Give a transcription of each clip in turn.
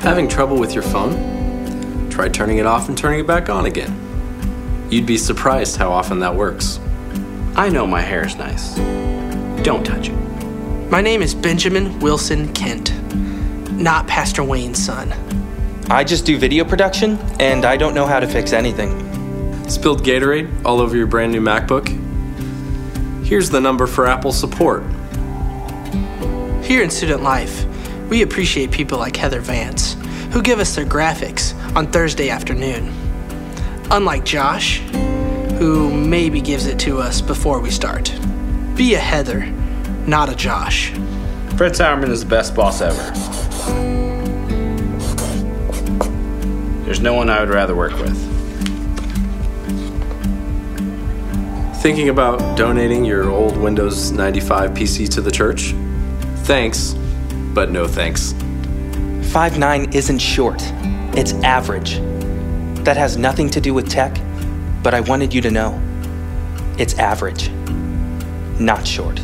Having trouble with your phone? Try turning it off and turning it back on again. You'd be surprised how often that works. I know my hair is nice. Don't touch it. My name is Benjamin Wilson Kent, not Pastor Wayne's son. I just do video production, and I don't know how to fix anything. Spilled Gatorade all over your brand new MacBook? Here's the number for Apple support. Here in Student Life, we appreciate people like Heather Vance, who give us their graphics on Thursday afternoon. Unlike Josh, who maybe gives it to us before we start. Be a Heather, not a Josh. Fred Sauerman is the best boss ever. There's no one I would rather work with. Thinking about donating your old Windows 95 PC to the church? Thanks, but no thanks. 5'9 isn't short, it's average. That has nothing to do with tech, but I wanted you to know it's average, not short.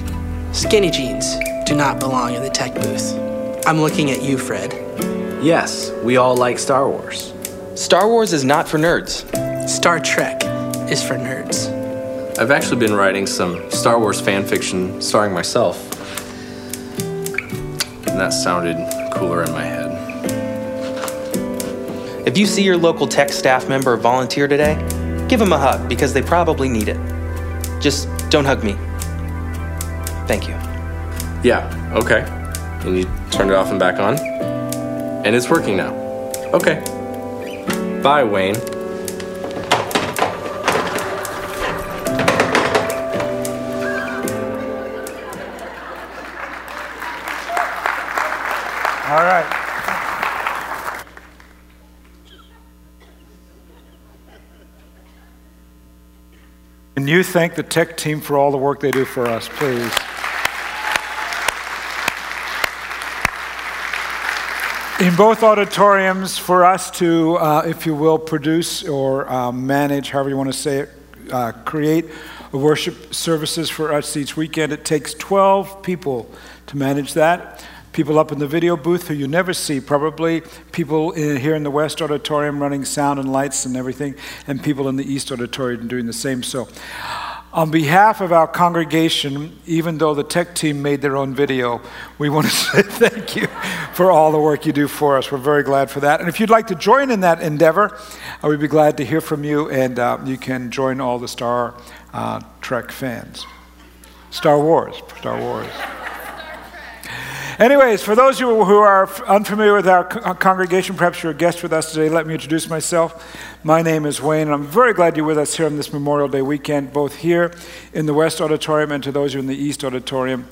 Skinny jeans do not belong in the tech booth. I'm looking at you, Fred. Yes, we all like Star Wars. Star Wars is not for nerds. Star Trek is for nerds. I've actually been writing some Star Wars fan fiction starring myself. And that sounded cooler in my head. If you see your local tech staff member volunteer today, give them a hug because they probably need it. Just don't hug me. Thank you. Yeah, okay. And you turned it off and back on? And it's working now. Okay. Bye, Wayne. You thank the tech team for all the work they do for us, please. In both auditoriums, for us to, uh, if you will, produce or uh, manage, however you want to say it, uh, create worship services for us each weekend, it takes 12 people to manage that people up in the video booth who you never see, probably people in, here in the West Auditorium running sound and lights and everything, and people in the East Auditorium doing the same. So, on behalf of our congregation, even though the tech team made their own video, we want to say thank you for all the work you do for us. We're very glad for that. And if you'd like to join in that endeavor, uh, we'd be glad to hear from you, and uh, you can join all the Star uh, Trek fans. Star Wars, Star Wars. Anyways, for those who are unfamiliar with our uh, congregation, perhaps you're a guest with us today, let me introduce myself. My name is Wayne, and I'm very glad you're with us here on this Memorial Day weekend, both here in the West Auditorium and to those who are in the East Auditorium.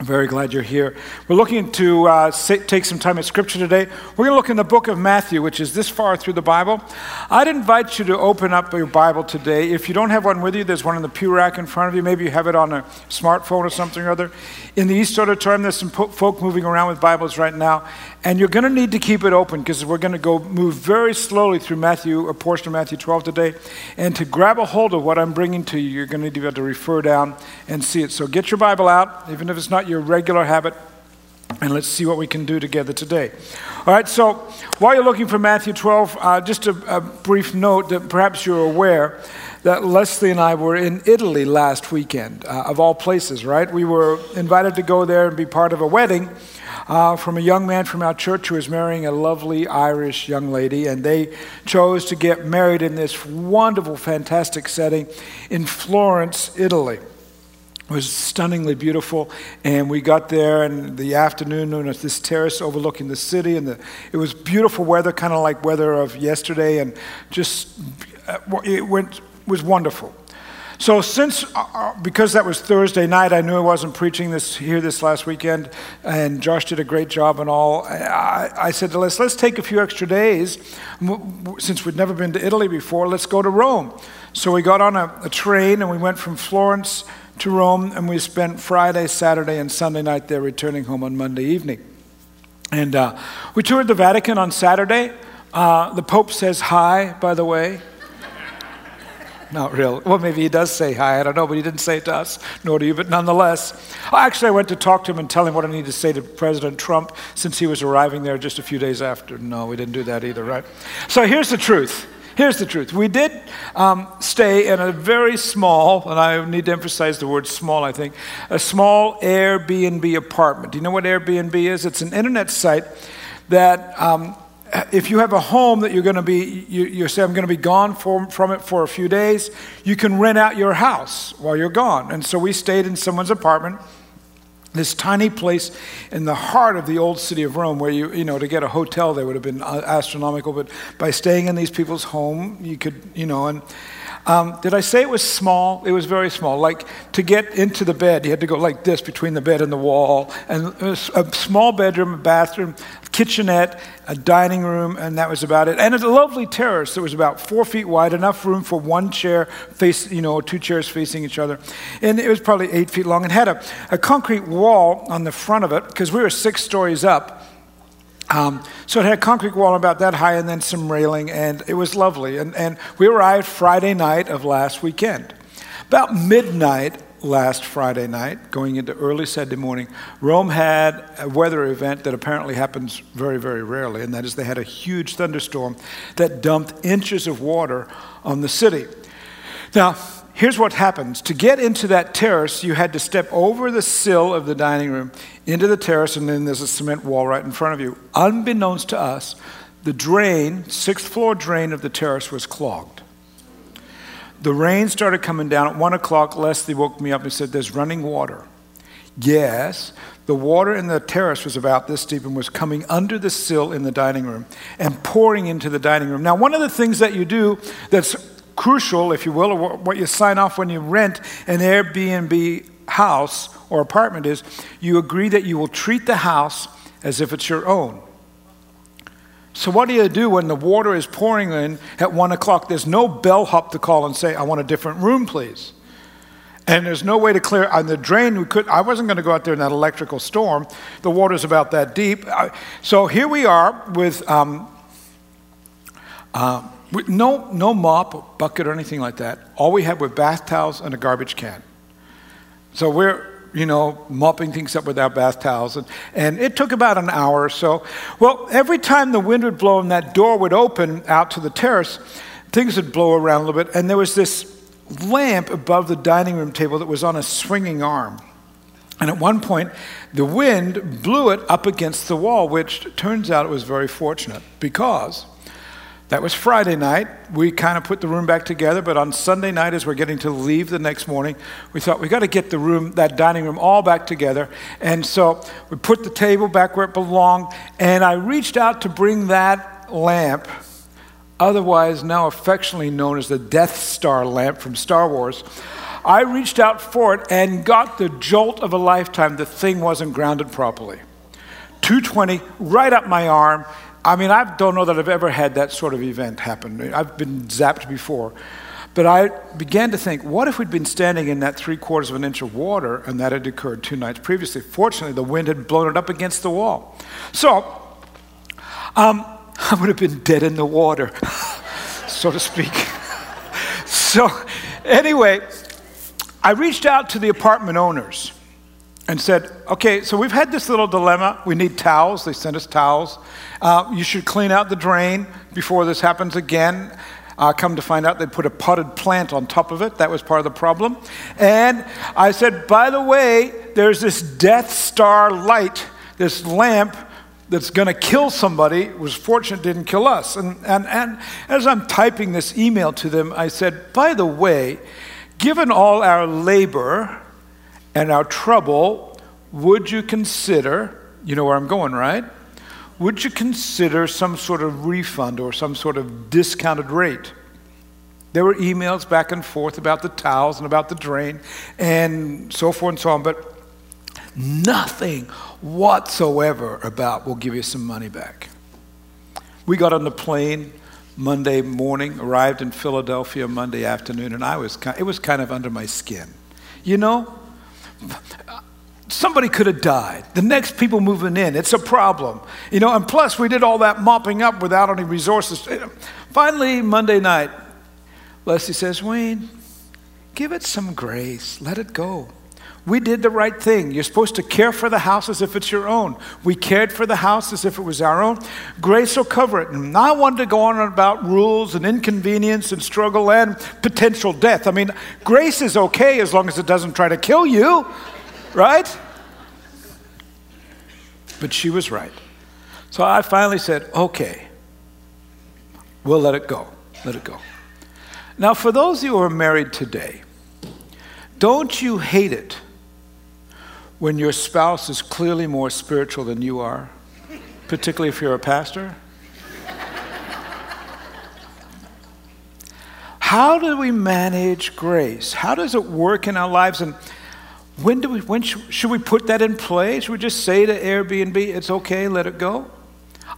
I'm very glad you're here. We're looking to uh, take some time at Scripture today. We're going to look in the book of Matthew, which is this far through the Bible. I'd invite you to open up your Bible today. If you don't have one with you, there's one in the pew rack in front of you. Maybe you have it on a smartphone or something or other. In the East Auditorium, there's some po- folk moving around with Bibles right now. And you're going to need to keep it open because we're going to go move very slowly through Matthew, a portion of Matthew 12 today. And to grab a hold of what I'm bringing to you, you're going to need to be able to refer down and see it. So get your Bible out, even if it's not your regular habit, and let's see what we can do together today. All right, so while you're looking for Matthew 12, uh, just a, a brief note that perhaps you're aware that Leslie and I were in Italy last weekend, uh, of all places, right? We were invited to go there and be part of a wedding uh, from a young man from our church who was marrying a lovely Irish young lady, and they chose to get married in this wonderful, fantastic setting in Florence, Italy. It was stunningly beautiful, and we got there in the afternoon on this terrace overlooking the city, and the, it was beautiful weather, kind of like weather of yesterday, and just uh, it went was wonderful. So since, uh, because that was Thursday night, I knew I wasn't preaching this here this last weekend, and Josh did a great job and all. I, I said to Les, let's take a few extra days, since we'd never been to Italy before. Let's go to Rome. So we got on a, a train and we went from Florence to Rome, and we spent Friday, Saturday, and Sunday night there, returning home on Monday evening. And uh, we toured the Vatican on Saturday. Uh, the Pope says hi, by the way. not real. Well, maybe he does say hi. I don't know, but he didn't say it to us, nor to you. But nonetheless, actually, I went to talk to him and tell him what I needed to say to President Trump since he was arriving there just a few days after. No, we didn't do that either, right? So here's the truth. Here's the truth. We did um, stay in a very small, and I need to emphasize the word small, I think, a small Airbnb apartment. Do you know what Airbnb is? It's an internet site that um, if you have a home that you're going to be, you, you say, I'm going to be gone from, from it for a few days, you can rent out your house while you're gone. And so we stayed in someone's apartment, this tiny place in the heart of the old city of Rome, where you, you know, to get a hotel there would have been uh, astronomical, but by staying in these people's home, you could, you know, and um, did I say it was small? It was very small. Like to get into the bed, you had to go like this between the bed and the wall. And a small bedroom, a bathroom, kitchenette, a dining room, and that was about it. And a lovely terrace that was about four feet wide, enough room for one chair, face, you know, two chairs facing each other. And it was probably eight feet long and had a, a concrete wall on the front of it because we were six stories up. Um, so it had a concrete wall about that high and then some railing, and it was lovely. And, and we arrived Friday night of last weekend. About midnight last Friday night, going into early Saturday morning, Rome had a weather event that apparently happens very, very rarely, and that is they had a huge thunderstorm that dumped inches of water on the city. Now, here's what happens to get into that terrace, you had to step over the sill of the dining room into the terrace, and then there's a cement wall right in front of you. Unbeknownst to us, the drain, sixth floor drain of the terrace, was clogged. The rain started coming down at one o'clock. Leslie woke me up and said, There's running water. Yes, the water in the terrace was about this deep and was coming under the sill in the dining room and pouring into the dining room. Now, one of the things that you do that's crucial, if you will, or what you sign off when you rent an Airbnb house or apartment is you agree that you will treat the house as if it's your own. So, what do you do when the water is pouring in at one o'clock? There's no bellhop to call and say, I want a different room, please. And there's no way to clear on the drain. We could. I wasn't going to go out there in that electrical storm. The water's about that deep. So here we are with um, uh, no, no mop, bucket, or anything like that. All we had were bath towels and a garbage can. So we're, you know, mopping things up with our bath towels. And, and it took about an hour or so. Well, every time the wind would blow and that door would open out to the terrace, things would blow around a little bit. And there was this lamp above the dining room table that was on a swinging arm. And at one point, the wind blew it up against the wall, which turns out it was very fortunate because that was Friday night. We kind of put the room back together, but on Sunday night, as we're getting to leave the next morning, we thought we got to get the room, that dining room, all back together. And so we put the table back where it belonged, and I reached out to bring that lamp, otherwise now affectionately known as the Death Star lamp from Star Wars. I reached out for it and got the jolt of a lifetime. The thing wasn't grounded properly. 220 right up my arm I mean, I don't know that I've ever had that sort of event happen. I've been zapped before. But I began to think, what if we'd been standing in that three quarters of an inch of water and that had occurred two nights previously? Fortunately, the wind had blown it up against the wall. So, um, I would have been dead in the water, so to speak. so, anyway, I reached out to the apartment owners and said, okay, so we've had this little dilemma. We need towels. They sent us towels. Uh, you should clean out the drain before this happens again. Uh, come to find out, they put a potted plant on top of it. That was part of the problem. And I said, by the way, there's this Death Star light, this lamp that's going to kill somebody. It was fortunate didn't kill us. And, and, and as I'm typing this email to them, I said, by the way, given all our labor, and our trouble, would you consider, you know where I'm going, right? Would you consider some sort of refund or some sort of discounted rate? There were emails back and forth about the towels and about the drain and so forth and so on, but nothing whatsoever about we'll give you some money back. We got on the plane Monday morning, arrived in Philadelphia Monday afternoon, and I was it was kind of under my skin. You know, somebody could have died. The next people moving in, it's a problem. You know, and plus we did all that mopping up without any resources. Finally, Monday night, Leslie says, Wayne, give it some grace. Let it go. We did the right thing. You're supposed to care for the house as if it's your own. We cared for the house as if it was our own. Grace will cover it. And I wanted to go on about rules and inconvenience and struggle and potential death. I mean, grace is okay as long as it doesn't try to kill you, right? But she was right. So I finally said, okay, we'll let it go. Let it go. Now, for those of you who are married today, don't you hate it when your spouse is clearly more spiritual than you are, particularly if you're a pastor? How do we manage grace? How does it work in our lives? And when, do we, when should, should we put that in place? Should we just say to Airbnb, it's okay, let it go?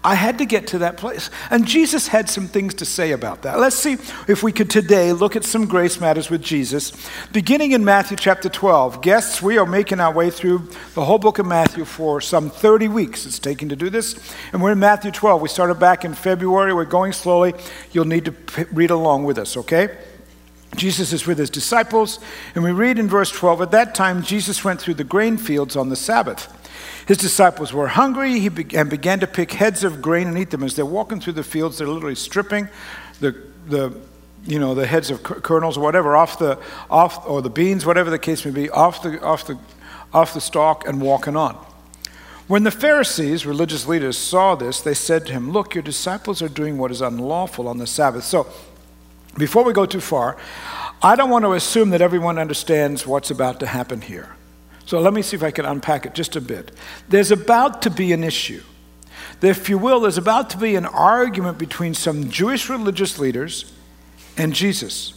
I had to get to that place. And Jesus had some things to say about that. Let's see if we could today look at some grace matters with Jesus, beginning in Matthew chapter 12. Guests, we are making our way through the whole book of Matthew for some 30 weeks. It's taking to do this. And we're in Matthew 12. We started back in February. We're going slowly. You'll need to p- read along with us, okay? Jesus is with his disciples, and we read in verse 12 At that time, Jesus went through the grain fields on the Sabbath. His disciples were hungry he be- and began to pick heads of grain and eat them. As they're walking through the fields, they're literally stripping the, the, you know, the heads of kernels or whatever off the, off, or the beans, whatever the case may be, off the, off the, off the stalk and walking on. When the Pharisees, religious leaders, saw this, they said to him, Look, your disciples are doing what is unlawful on the Sabbath. So, before we go too far, I don't want to assume that everyone understands what's about to happen here. So let me see if I can unpack it just a bit. There's about to be an issue. If you will, there's about to be an argument between some Jewish religious leaders and Jesus.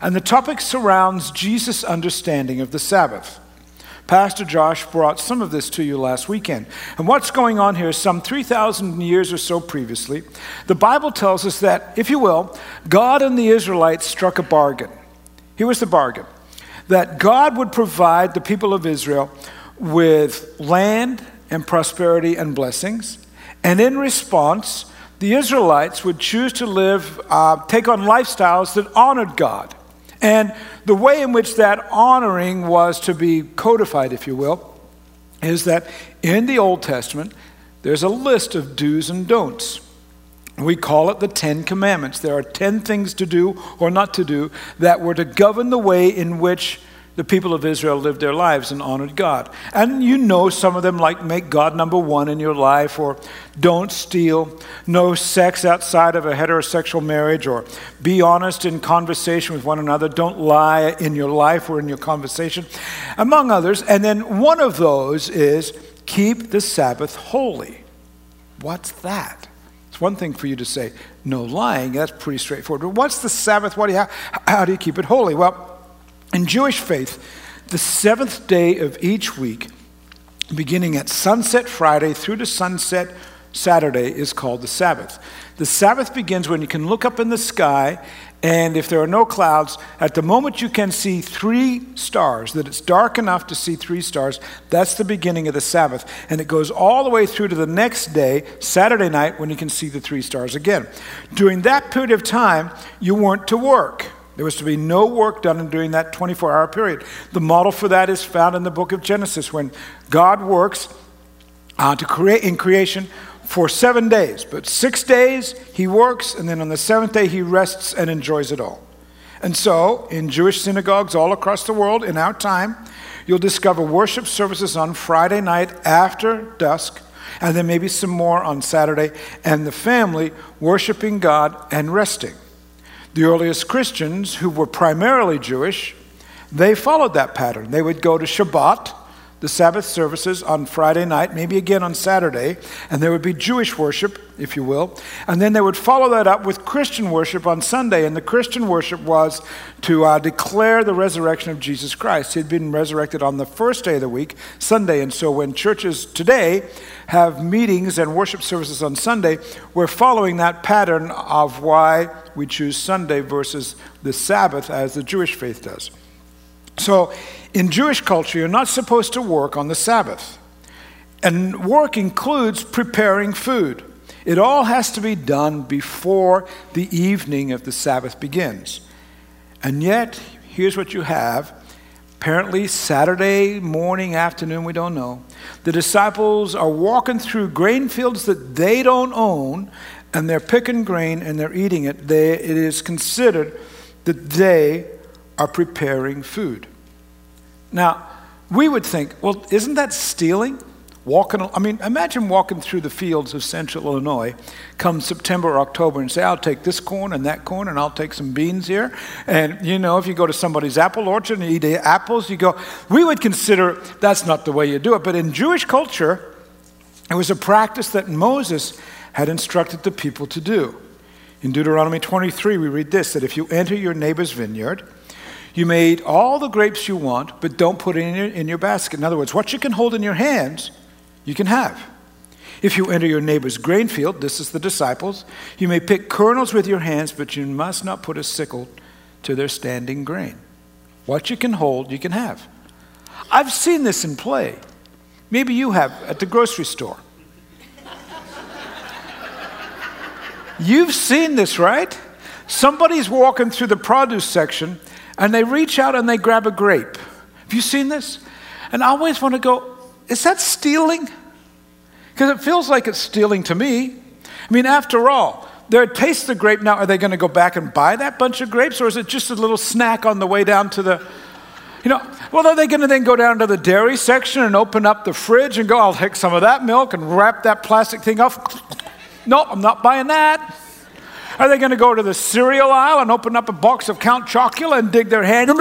And the topic surrounds Jesus' understanding of the Sabbath. Pastor Josh brought some of this to you last weekend. And what's going on here is some 3,000 years or so previously, the Bible tells us that, if you will, God and the Israelites struck a bargain. Here was the bargain that God would provide the people of Israel with land and prosperity and blessings. And in response, the Israelites would choose to live, uh, take on lifestyles that honored God. And the way in which that honoring was to be codified, if you will, is that in the Old Testament, there's a list of do's and don'ts. We call it the Ten Commandments. There are ten things to do or not to do that were to govern the way in which the people of Israel lived their lives and honored God. And you know some of them, like make God number one in your life, or don't steal, no sex outside of a heterosexual marriage, or be honest in conversation with one another, don't lie in your life or in your conversation, among others. And then one of those is keep the Sabbath holy. What's that? It's one thing for you to say, no lying, that's pretty straightforward. But what's the Sabbath? What do you, how, how do you keep it holy? Well, in Jewish faith, the seventh day of each week, beginning at sunset Friday through to sunset Saturday, is called the Sabbath. The Sabbath begins when you can look up in the sky, and if there are no clouds, at the moment you can see three stars, that it's dark enough to see three stars, that's the beginning of the Sabbath. And it goes all the way through to the next day, Saturday night, when you can see the three stars again. During that period of time, you weren't to work. There was to be no work done during that 24 hour period. The model for that is found in the book of Genesis when God works uh, to create in creation for seven days. But six days he works, and then on the seventh day he rests and enjoys it all. And so, in Jewish synagogues all across the world in our time, you'll discover worship services on Friday night after dusk, and then maybe some more on Saturday, and the family worshiping God and resting. The earliest Christians, who were primarily Jewish, they followed that pattern. They would go to Shabbat, the Sabbath services on Friday night, maybe again on Saturday, and there would be Jewish worship, if you will. And then they would follow that up with Christian worship on Sunday. And the Christian worship was to uh, declare the resurrection of Jesus Christ. He had been resurrected on the first day of the week, Sunday. And so when churches today have meetings and worship services on Sunday, we're following that pattern of why we choose Sunday versus the Sabbath as the Jewish faith does. So, in Jewish culture, you're not supposed to work on the Sabbath. And work includes preparing food. It all has to be done before the evening of the Sabbath begins. And yet, here's what you have. Apparently, Saturday morning, afternoon, we don't know. The disciples are walking through grain fields that they don't own, and they're picking grain and they're eating it. They, it is considered that they are preparing food. Now, we would think, well, isn't that stealing? Walking, I mean, imagine walking through the fields of central Illinois come September or October and say, I'll take this corn and that corn and I'll take some beans here. And, you know, if you go to somebody's apple orchard and eat apples, you go, we would consider that's not the way you do it. But in Jewish culture, it was a practice that Moses had instructed the people to do. In Deuteronomy 23, we read this that if you enter your neighbor's vineyard, you may eat all the grapes you want, but don't put it in your, in your basket. In other words, what you can hold in your hands, you can have. If you enter your neighbor's grain field, this is the disciples, you may pick kernels with your hands, but you must not put a sickle to their standing grain. What you can hold, you can have. I've seen this in play. Maybe you have at the grocery store. You've seen this, right? Somebody's walking through the produce section and they reach out and they grab a grape. Have you seen this? And I always want to go, is that stealing? Because it feels like it's stealing to me. I mean, after all, they're taste the grape now. Are they going to go back and buy that bunch of grapes, or is it just a little snack on the way down to the, you know? Well, are they going to then go down to the dairy section and open up the fridge and go, I'll take some of that milk and wrap that plastic thing off? no, I'm not buying that. Are they going to go to the cereal aisle and open up a box of Count Chocula and dig their hand? In?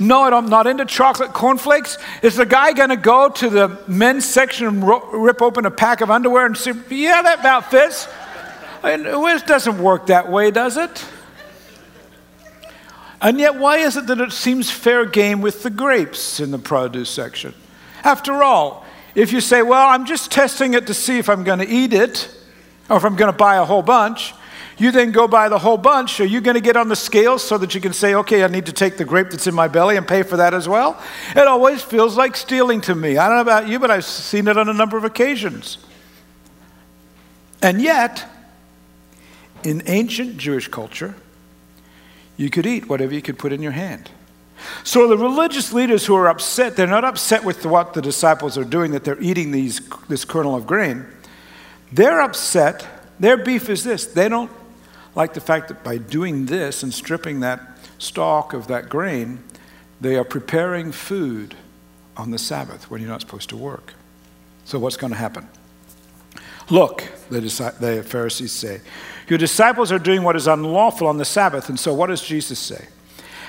No, I'm not into chocolate cornflakes. Is the guy going to go to the men's section and rip open a pack of underwear and say, yeah, that about fits? it doesn't work that way, does it? And yet, why is it that it seems fair game with the grapes in the produce section? After all, if you say, well, I'm just testing it to see if I'm going to eat it or if I'm going to buy a whole bunch, you then go buy the whole bunch. Are you going to get on the scales so that you can say, okay, I need to take the grape that's in my belly and pay for that as well? It always feels like stealing to me. I don't know about you, but I've seen it on a number of occasions. And yet, in ancient Jewish culture, you could eat whatever you could put in your hand. So the religious leaders who are upset, they're not upset with what the disciples are doing, that they're eating these, this kernel of grain. They're upset. Their beef is this they don't like the fact that by doing this and stripping that stalk of that grain, they are preparing food on the Sabbath when you're not supposed to work. So, what's going to happen? Look, the, the Pharisees say, your disciples are doing what is unlawful on the Sabbath. And so, what does Jesus say?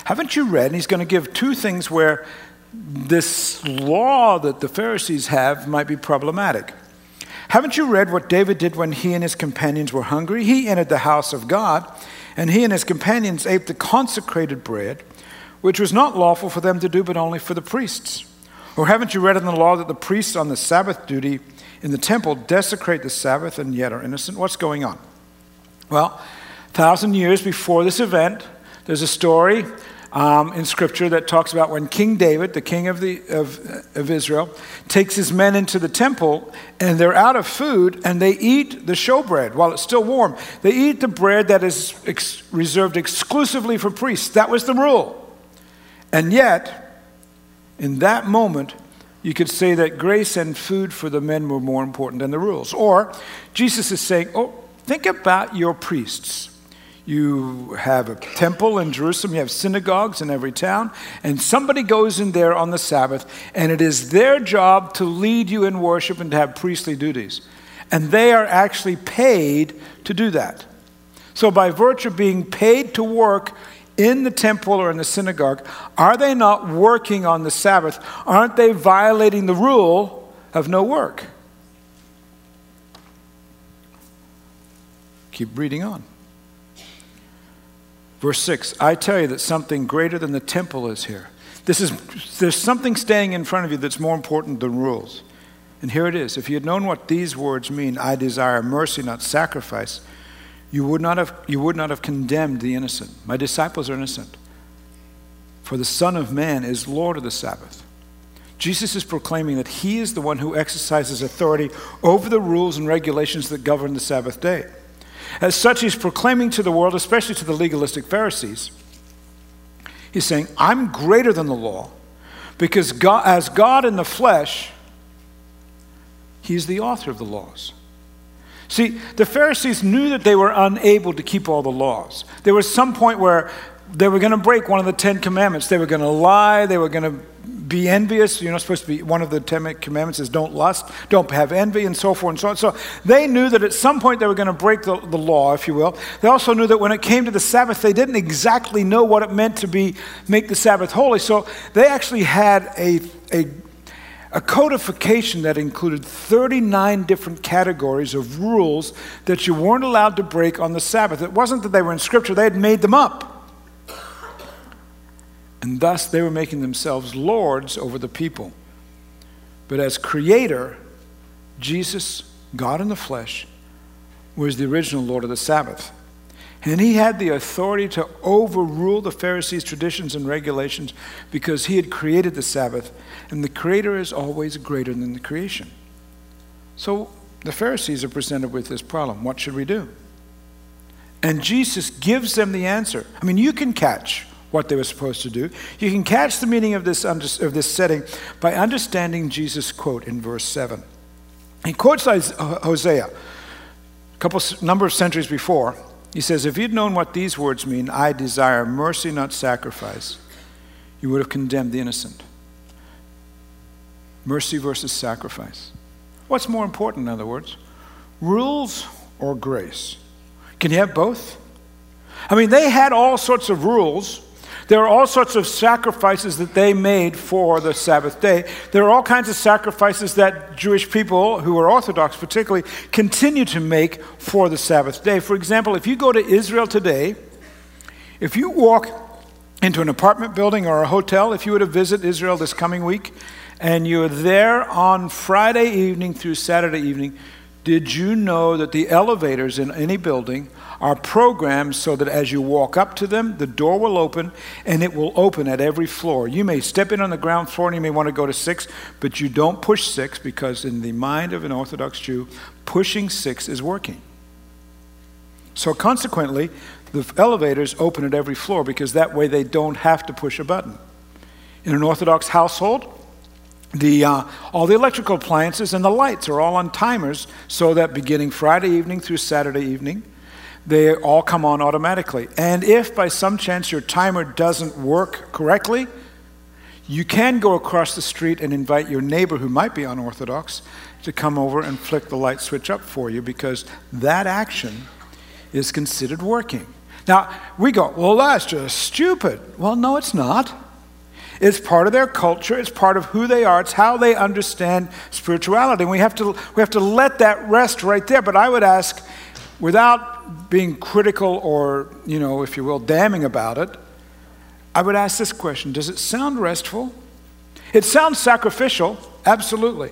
Haven't you read? And he's going to give two things where this law that the Pharisees have might be problematic. Haven't you read what David did when he and his companions were hungry? He entered the house of God, and he and his companions ate the consecrated bread, which was not lawful for them to do, but only for the priests. Or haven't you read in the law that the priests on the Sabbath duty in the temple desecrate the Sabbath and yet are innocent? What's going on? Well, a thousand years before this event, there's a story um, in Scripture that talks about when King David, the king of, the, of, of Israel, takes his men into the temple and they're out of food and they eat the showbread while it's still warm. They eat the bread that is ex- reserved exclusively for priests. That was the rule. And yet, in that moment, you could say that grace and food for the men were more important than the rules. Or Jesus is saying, oh, think about your priests. You have a temple in Jerusalem, you have synagogues in every town, and somebody goes in there on the Sabbath, and it is their job to lead you in worship and to have priestly duties. And they are actually paid to do that. So, by virtue of being paid to work in the temple or in the synagogue, are they not working on the Sabbath? Aren't they violating the rule of no work? Keep reading on. Verse 6 I tell you that something greater than the temple is here. This is, there's something standing in front of you that's more important than rules. And here it is. If you had known what these words mean, I desire mercy, not sacrifice, you would not have, you would not have condemned the innocent. My disciples are innocent. For the Son of Man is Lord of the Sabbath. Jesus is proclaiming that he is the one who exercises authority over the rules and regulations that govern the Sabbath day. As such, he's proclaiming to the world, especially to the legalistic Pharisees, he's saying, I'm greater than the law because God, as God in the flesh, he's the author of the laws. See, the Pharisees knew that they were unable to keep all the laws. There was some point where they were going to break one of the Ten Commandments. They were going to lie. They were going to be envious. You're not supposed to be, one of the Ten Commandments is don't lust, don't have envy, and so forth and so on. So they knew that at some point they were going to break the, the law, if you will. They also knew that when it came to the Sabbath, they didn't exactly know what it meant to be, make the Sabbath holy. So they actually had a, a a codification that included 39 different categories of rules that you weren't allowed to break on the Sabbath. It wasn't that they were in Scripture, they had made them up. And thus they were making themselves lords over the people. But as creator, Jesus, God in the flesh, was the original Lord of the Sabbath. And he had the authority to overrule the Pharisees' traditions and regulations because he had created the Sabbath, and the Creator is always greater than the creation. So the Pharisees are presented with this problem. What should we do? And Jesus gives them the answer. I mean, you can catch what they were supposed to do. You can catch the meaning of this, of this setting by understanding Jesus' quote in verse 7. He quotes Hosea a couple number of centuries before he says, If you'd known what these words mean, I desire mercy, not sacrifice, you would have condemned the innocent. Mercy versus sacrifice. What's more important, in other words? Rules or grace? Can you have both? I mean, they had all sorts of rules there are all sorts of sacrifices that they made for the Sabbath day. There are all kinds of sacrifices that Jewish people, who are Orthodox particularly, continue to make for the Sabbath day. For example, if you go to Israel today, if you walk into an apartment building or a hotel, if you were to visit Israel this coming week, and you're there on Friday evening through Saturday evening, did you know that the elevators in any building are programmed so that as you walk up to them, the door will open and it will open at every floor. You may step in on the ground floor and you may want to go to six, but you don't push six because, in the mind of an Orthodox Jew, pushing six is working. So, consequently, the elevators open at every floor because that way they don't have to push a button. In an Orthodox household, the, uh, all the electrical appliances and the lights are all on timers so that beginning Friday evening through Saturday evening, they all come on automatically. And if by some chance your timer doesn't work correctly, you can go across the street and invite your neighbor who might be unorthodox to come over and flick the light switch up for you because that action is considered working. Now, we go, well, that's just stupid. Well, no, it's not. It's part of their culture, it's part of who they are, it's how they understand spirituality. And we have to, we have to let that rest right there. But I would ask, without being critical or, you know, if you will, damning about it, I would ask this question Does it sound restful? It sounds sacrificial, absolutely.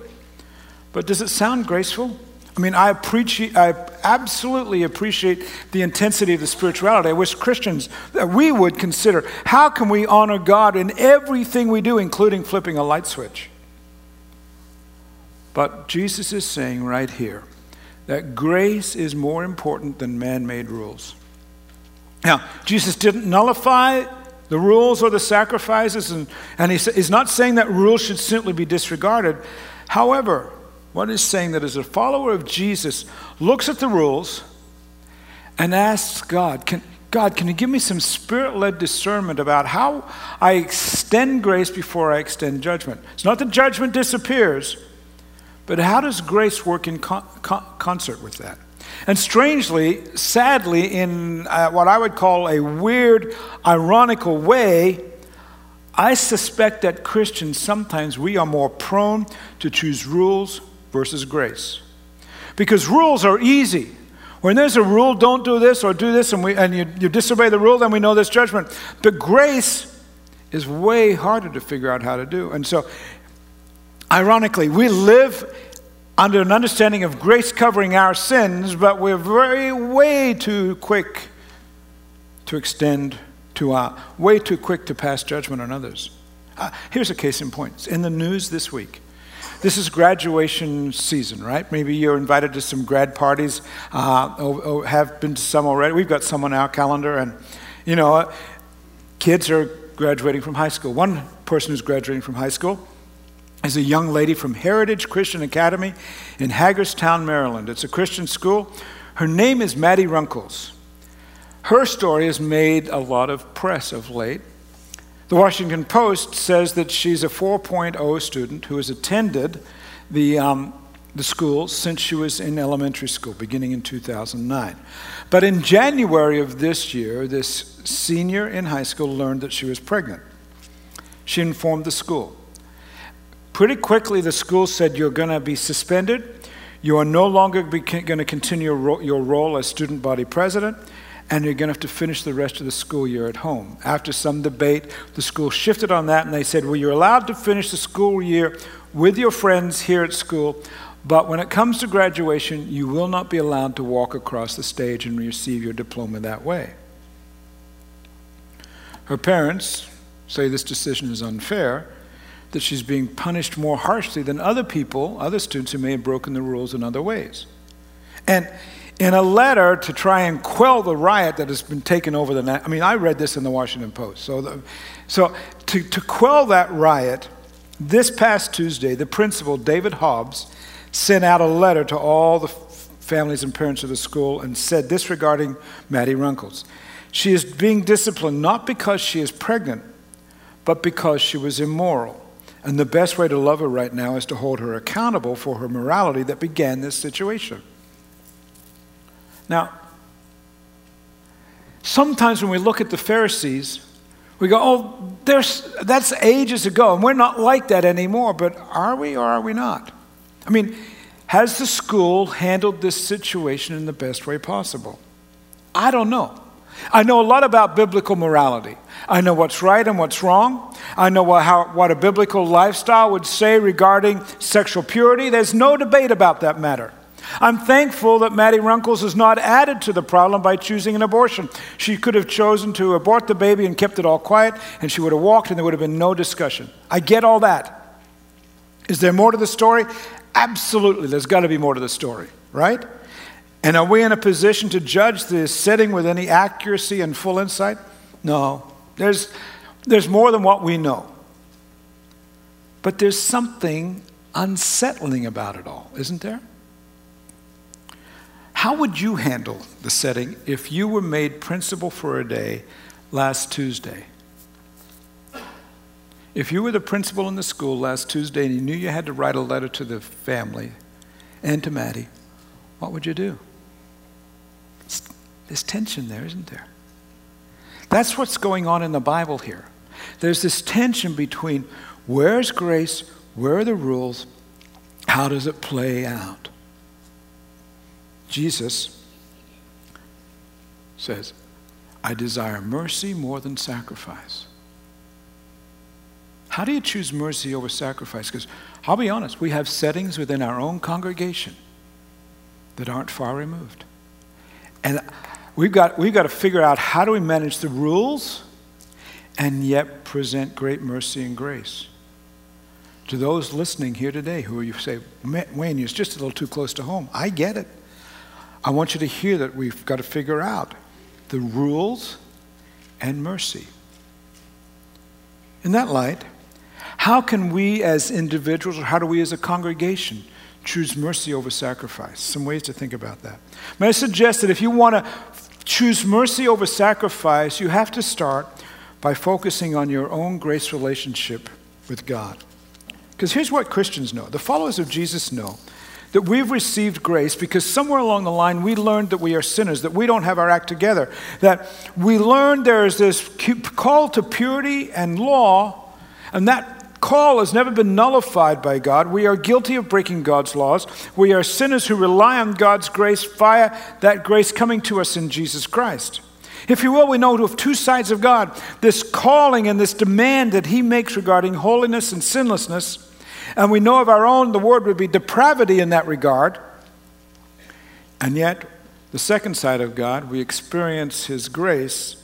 But does it sound graceful? I mean, I appreciate, I absolutely appreciate the intensity of the spirituality. I wish Christians that we would consider how can we honor God in everything we do, including flipping a light switch. But Jesus is saying right here that grace is more important than man made rules. Now, Jesus didn't nullify the rules or the sacrifices, and, and he's, not saying that rules should simply be disregarded. However, what he's saying that as a follower of Jesus looks at the rules and asks God, can, God, can you give me some spirit led discernment about how I extend grace before I extend judgment? It's not that judgment disappears, but how does grace work in con- con- concert with that? And strangely, sadly, in uh, what I would call a weird, ironical way, I suspect that Christians sometimes we are more prone to choose rules versus grace. Because rules are easy. When there's a rule, don't do this or do this, and, we, and you, you disobey the rule, then we know there's judgment. But grace is way harder to figure out how to do. And so Ironically, we live under an understanding of grace covering our sins, but we're very way too quick to extend to our, way too quick to pass judgment on others. Uh, here's a case in point. It's in the news this week. This is graduation season, right? Maybe you're invited to some grad parties. Uh, or, or have been to some already. We've got some on our calendar, and you know, uh, kids are graduating from high school. One person who's graduating from high school is a young lady from Heritage Christian Academy in Hagerstown, Maryland. It's a Christian school. Her name is Maddie Runkles. Her story has made a lot of press of late. The Washington Post says that she's a 4.0 student who has attended the, um, the school since she was in elementary school, beginning in 2009. But in January of this year, this senior in high school learned that she was pregnant. She informed the school. Pretty quickly, the school said, You're going to be suspended. You are no longer going to continue your role as student body president and you're going to have to finish the rest of the school year at home. After some debate, the school shifted on that and they said, Well, you're allowed to finish the school year with your friends here at school, but when it comes to graduation, you will not be allowed to walk across the stage and receive your diploma that way. Her parents say this decision is unfair, that she's being punished more harshly than other people, other students who may have broken the rules in other ways. And in a letter to try and quell the riot that has been taken over the night. I mean, I read this in the Washington Post. So, the, so to, to quell that riot, this past Tuesday, the principal, David Hobbs, sent out a letter to all the families and parents of the school and said this regarding Maddie Runkles. She is being disciplined not because she is pregnant, but because she was immoral. And the best way to love her right now is to hold her accountable for her morality that began this situation. Now, sometimes when we look at the Pharisees, we go, oh, that's ages ago, and we're not like that anymore. But are we or are we not? I mean, has the school handled this situation in the best way possible? I don't know. I know a lot about biblical morality. I know what's right and what's wrong. I know what, how, what a biblical lifestyle would say regarding sexual purity. There's no debate about that matter. I'm thankful that Maddie Runkles is not added to the problem by choosing an abortion. She could have chosen to abort the baby and kept it all quiet, and she would have walked, and there would have been no discussion. I get all that. Is there more to the story? Absolutely, there's got to be more to the story, right? And are we in a position to judge the setting with any accuracy and full insight? No. There's, there's more than what we know. But there's something unsettling about it all, isn't there? How would you handle the setting if you were made principal for a day last Tuesday? If you were the principal in the school last Tuesday and you knew you had to write a letter to the family and to Maddie, what would you do? There's tension there, isn't there? That's what's going on in the Bible here. There's this tension between where's grace, where are the rules, how does it play out? Jesus says, I desire mercy more than sacrifice. How do you choose mercy over sacrifice? Because I'll be honest, we have settings within our own congregation that aren't far removed. And we've got, we've got to figure out how do we manage the rules and yet present great mercy and grace. To those listening here today who you say, Wayne, you're just a little too close to home. I get it. I want you to hear that we've got to figure out the rules and mercy. In that light, how can we as individuals, or how do we as a congregation, choose mercy over sacrifice? Some ways to think about that. May I suggest that if you want to choose mercy over sacrifice, you have to start by focusing on your own grace relationship with God. Because here's what Christians know the followers of Jesus know that we've received grace because somewhere along the line we learned that we are sinners, that we don't have our act together, that we learned there is this call to purity and law, and that call has never been nullified by God. We are guilty of breaking God's laws. We are sinners who rely on God's grace via that grace coming to us in Jesus Christ. If you will, we know of two sides of God this calling and this demand that He makes regarding holiness and sinlessness and we know of our own, the word would be depravity in that regard. And yet, the second side of God, we experience His grace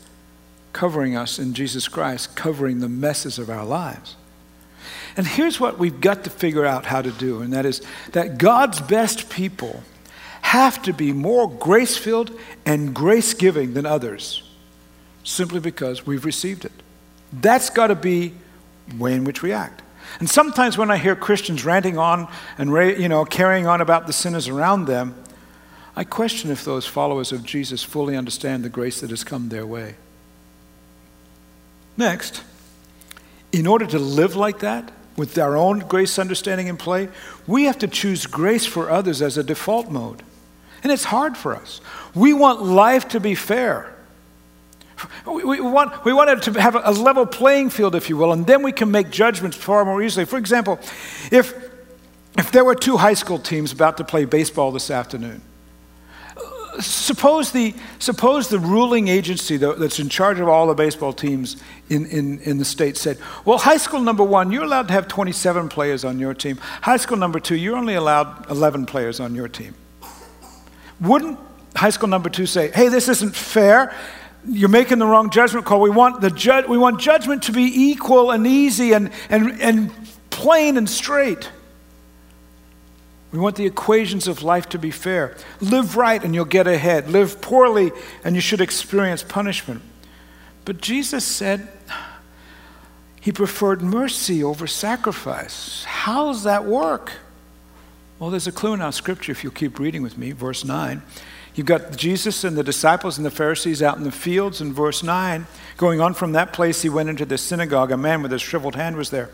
covering us in Jesus Christ, covering the messes of our lives. And here's what we've got to figure out how to do, and that is that God's best people have to be more grace filled and grace giving than others simply because we've received it. That's got to be the way in which we act. And sometimes when I hear Christians ranting on and you know, carrying on about the sinners around them, I question if those followers of Jesus fully understand the grace that has come their way. Next, in order to live like that, with our own grace understanding in play, we have to choose grace for others as a default mode. And it's hard for us. We want life to be fair. We, want, we want it to have a level playing field, if you will, and then we can make judgments far more easily. For example, if, if there were two high school teams about to play baseball this afternoon, suppose the, suppose the ruling agency that's in charge of all the baseball teams in, in, in the state said, Well, high school number one, you're allowed to have 27 players on your team. High school number two, you're only allowed 11 players on your team. Wouldn't high school number two say, Hey, this isn't fair? You're making the wrong judgment call. We want, the ju- we want judgment to be equal and easy and, and, and plain and straight. We want the equations of life to be fair. Live right and you'll get ahead. Live poorly and you should experience punishment. But Jesus said he preferred mercy over sacrifice. How does that work? Well, there's a clue in our scripture if you'll keep reading with me. Verse 9. You've got Jesus and the disciples and the Pharisees out in the fields in verse 9. Going on from that place, he went into the synagogue. A man with a shriveled hand was there.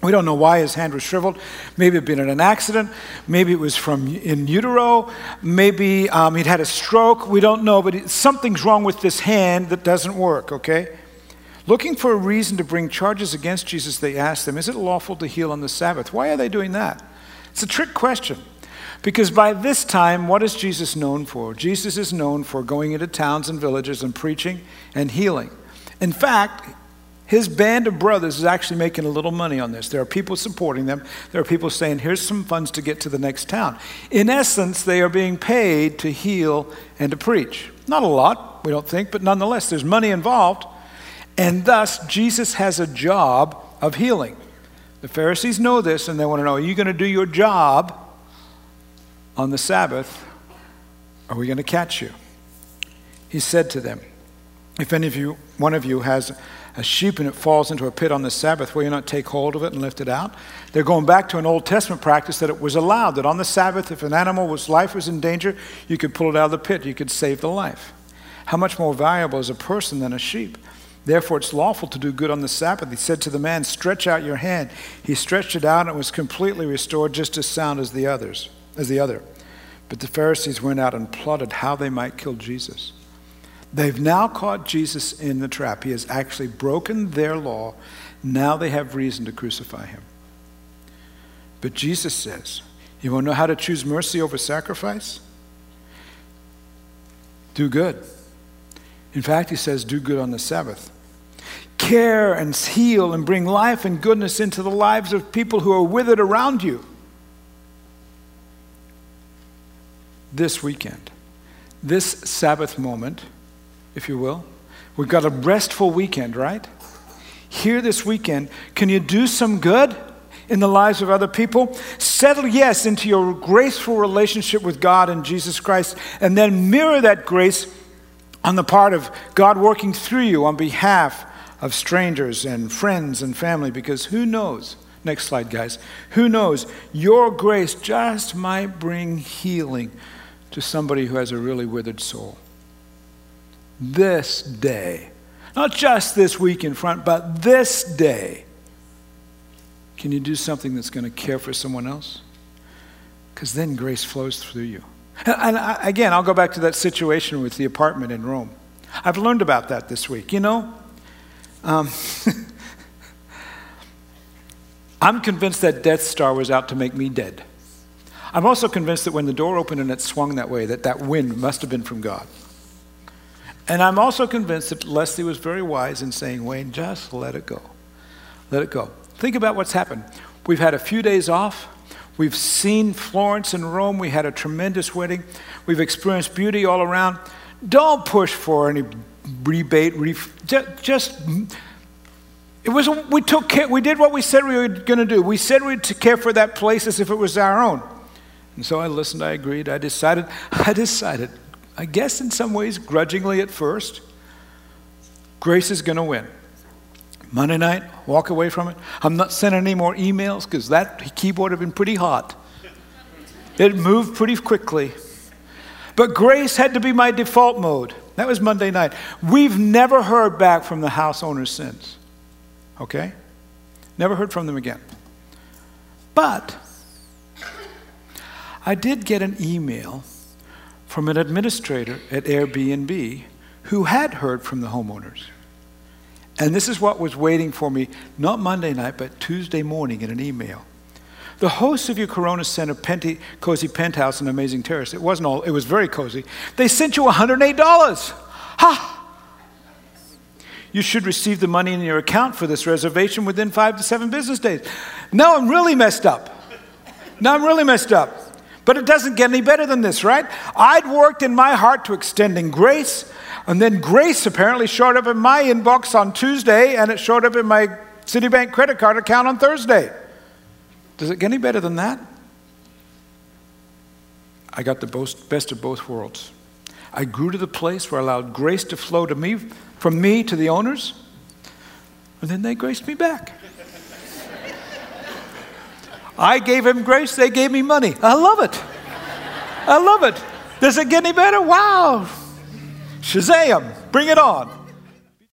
We don't know why his hand was shriveled. Maybe it had been in an accident. Maybe it was from in utero. Maybe um, he'd had a stroke. We don't know, but it, something's wrong with this hand that doesn't work, okay? Looking for a reason to bring charges against Jesus, they asked them, Is it lawful to heal on the Sabbath? Why are they doing that? It's a trick question. Because by this time, what is Jesus known for? Jesus is known for going into towns and villages and preaching and healing. In fact, his band of brothers is actually making a little money on this. There are people supporting them. There are people saying, here's some funds to get to the next town. In essence, they are being paid to heal and to preach. Not a lot, we don't think, but nonetheless, there's money involved. And thus, Jesus has a job of healing. The Pharisees know this and they want to know are you going to do your job on the Sabbath? Are we going to catch you? He said to them, If any of you, one of you, has a sheep and it falls into a pit on the Sabbath, will you not take hold of it and lift it out? They're going back to an Old Testament practice that it was allowed, that on the Sabbath, if an animal's life was in danger, you could pull it out of the pit, you could save the life. How much more valuable is a person than a sheep? Therefore, it's lawful to do good on the Sabbath. He said to the man, Stretch out your hand. He stretched it out and it was completely restored, just as sound as the others, as the other. But the Pharisees went out and plotted how they might kill Jesus. They've now caught Jesus in the trap. He has actually broken their law. Now they have reason to crucify him. But Jesus says, You want to know how to choose mercy over sacrifice? Do good. In fact, he says, Do good on the Sabbath. Care and heal and bring life and goodness into the lives of people who are withered around you. This weekend, this Sabbath moment, if you will. We've got a restful weekend, right? Here this weekend, can you do some good in the lives of other people? Settle, yes, into your graceful relationship with God and Jesus Christ, and then mirror that grace on the part of God working through you on behalf of strangers and friends and family, because who knows? Next slide, guys. Who knows? Your grace just might bring healing to somebody who has a really withered soul this day. Not just this week in front, but this day. Can you do something that's going to care for someone else? Because then grace flows through you. And again, I'll go back to that situation with the apartment in Rome. I've learned about that this week. You know, um, I'm convinced that Death Star was out to make me dead. I'm also convinced that when the door opened and it swung that way, that that wind must have been from God. And I'm also convinced that Leslie was very wise in saying, Wayne, just let it go. Let it go. Think about what's happened. We've had a few days off. We've seen Florence and Rome. We had a tremendous wedding. We've experienced beauty all around. Don't push for any rebate. Ref- just, just It was, we, took care, we did what we said we were going to do. We said we'd care for that place as if it was our own. And so I listened, I agreed, I decided, I decided, I guess in some ways, grudgingly at first, grace is going to win. Monday night, walk away from it. I'm not sending any more emails because that keyboard had been pretty hot. It moved pretty quickly. But grace had to be my default mode. That was Monday night. We've never heard back from the house owners since. Okay? Never heard from them again. But I did get an email from an administrator at Airbnb who had heard from the homeowners. And this is what was waiting for me, not Monday night, but Tuesday morning in an email. The hosts of your Corona Center Penti, Cozy Penthouse and Amazing Terrace, it wasn't all, it was very cozy. They sent you $108. Ha! You should receive the money in your account for this reservation within five to seven business days. Now I'm really messed up. Now I'm really messed up. But it doesn't get any better than this, right? I'd worked in my heart to extending grace. And then grace apparently showed up in my inbox on Tuesday, and it showed up in my Citibank credit card account on Thursday. Does it get any better than that? I got the best of both worlds. I grew to the place where I allowed grace to flow to me, from me to the owners, and then they graced me back. I gave him grace, they gave me money. I love it. I love it. Does it get any better? Wow. Shazam, bring it on.